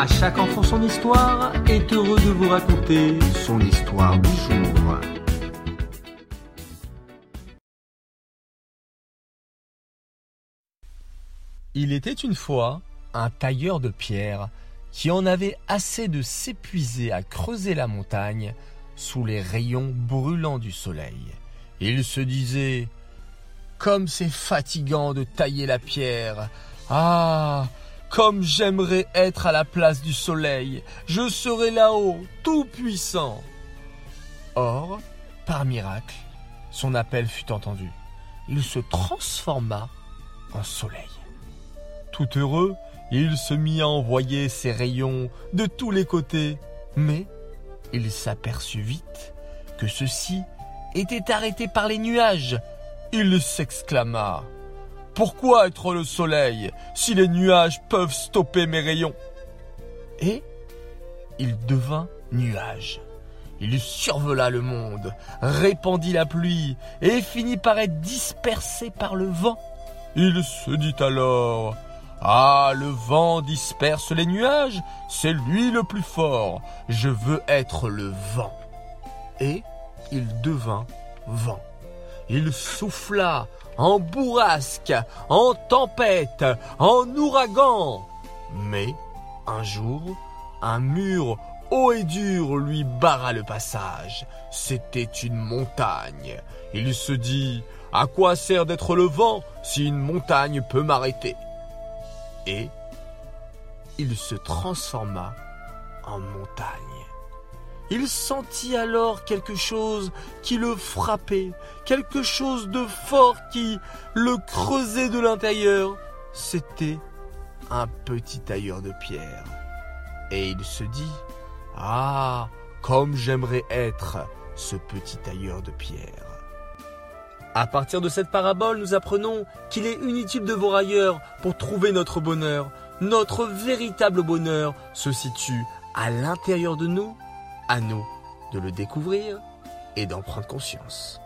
À chaque enfant son histoire est heureux de vous raconter son histoire du jour. Il était une fois un tailleur de pierre qui en avait assez de s'épuiser à creuser la montagne sous les rayons brûlants du soleil. Il se disait Comme c'est fatigant de tailler la pierre. Ah comme j'aimerais être à la place du soleil, je serais là-haut, tout puissant. Or, par miracle, son appel fut entendu. Il se transforma en soleil. Tout heureux, il se mit à envoyer ses rayons de tous les côtés, mais il s'aperçut vite que ceux-ci étaient arrêtés par les nuages. Il s'exclama pourquoi être le soleil si les nuages peuvent stopper mes rayons Et il devint nuage. Il survola le monde, répandit la pluie et finit par être dispersé par le vent. Il se dit alors Ah, le vent disperse les nuages, c'est lui le plus fort, je veux être le vent. Et il devint vent. Il souffla en bourrasque, en tempête, en ouragan. Mais un jour, un mur haut et dur lui barra le passage. C'était une montagne. Il se dit, à quoi sert d'être le vent si une montagne peut m'arrêter? Et il se transforma en montagne. Il sentit alors quelque chose qui le frappait, quelque chose de fort qui le creusait de l'intérieur. C'était un petit tailleur de pierre. Et il se dit, Ah, comme j'aimerais être ce petit tailleur de pierre. À partir de cette parabole, nous apprenons qu'il est inutile de voir ailleurs pour trouver notre bonheur. Notre véritable bonheur se situe à l'intérieur de nous à nous de le découvrir et d'en prendre conscience.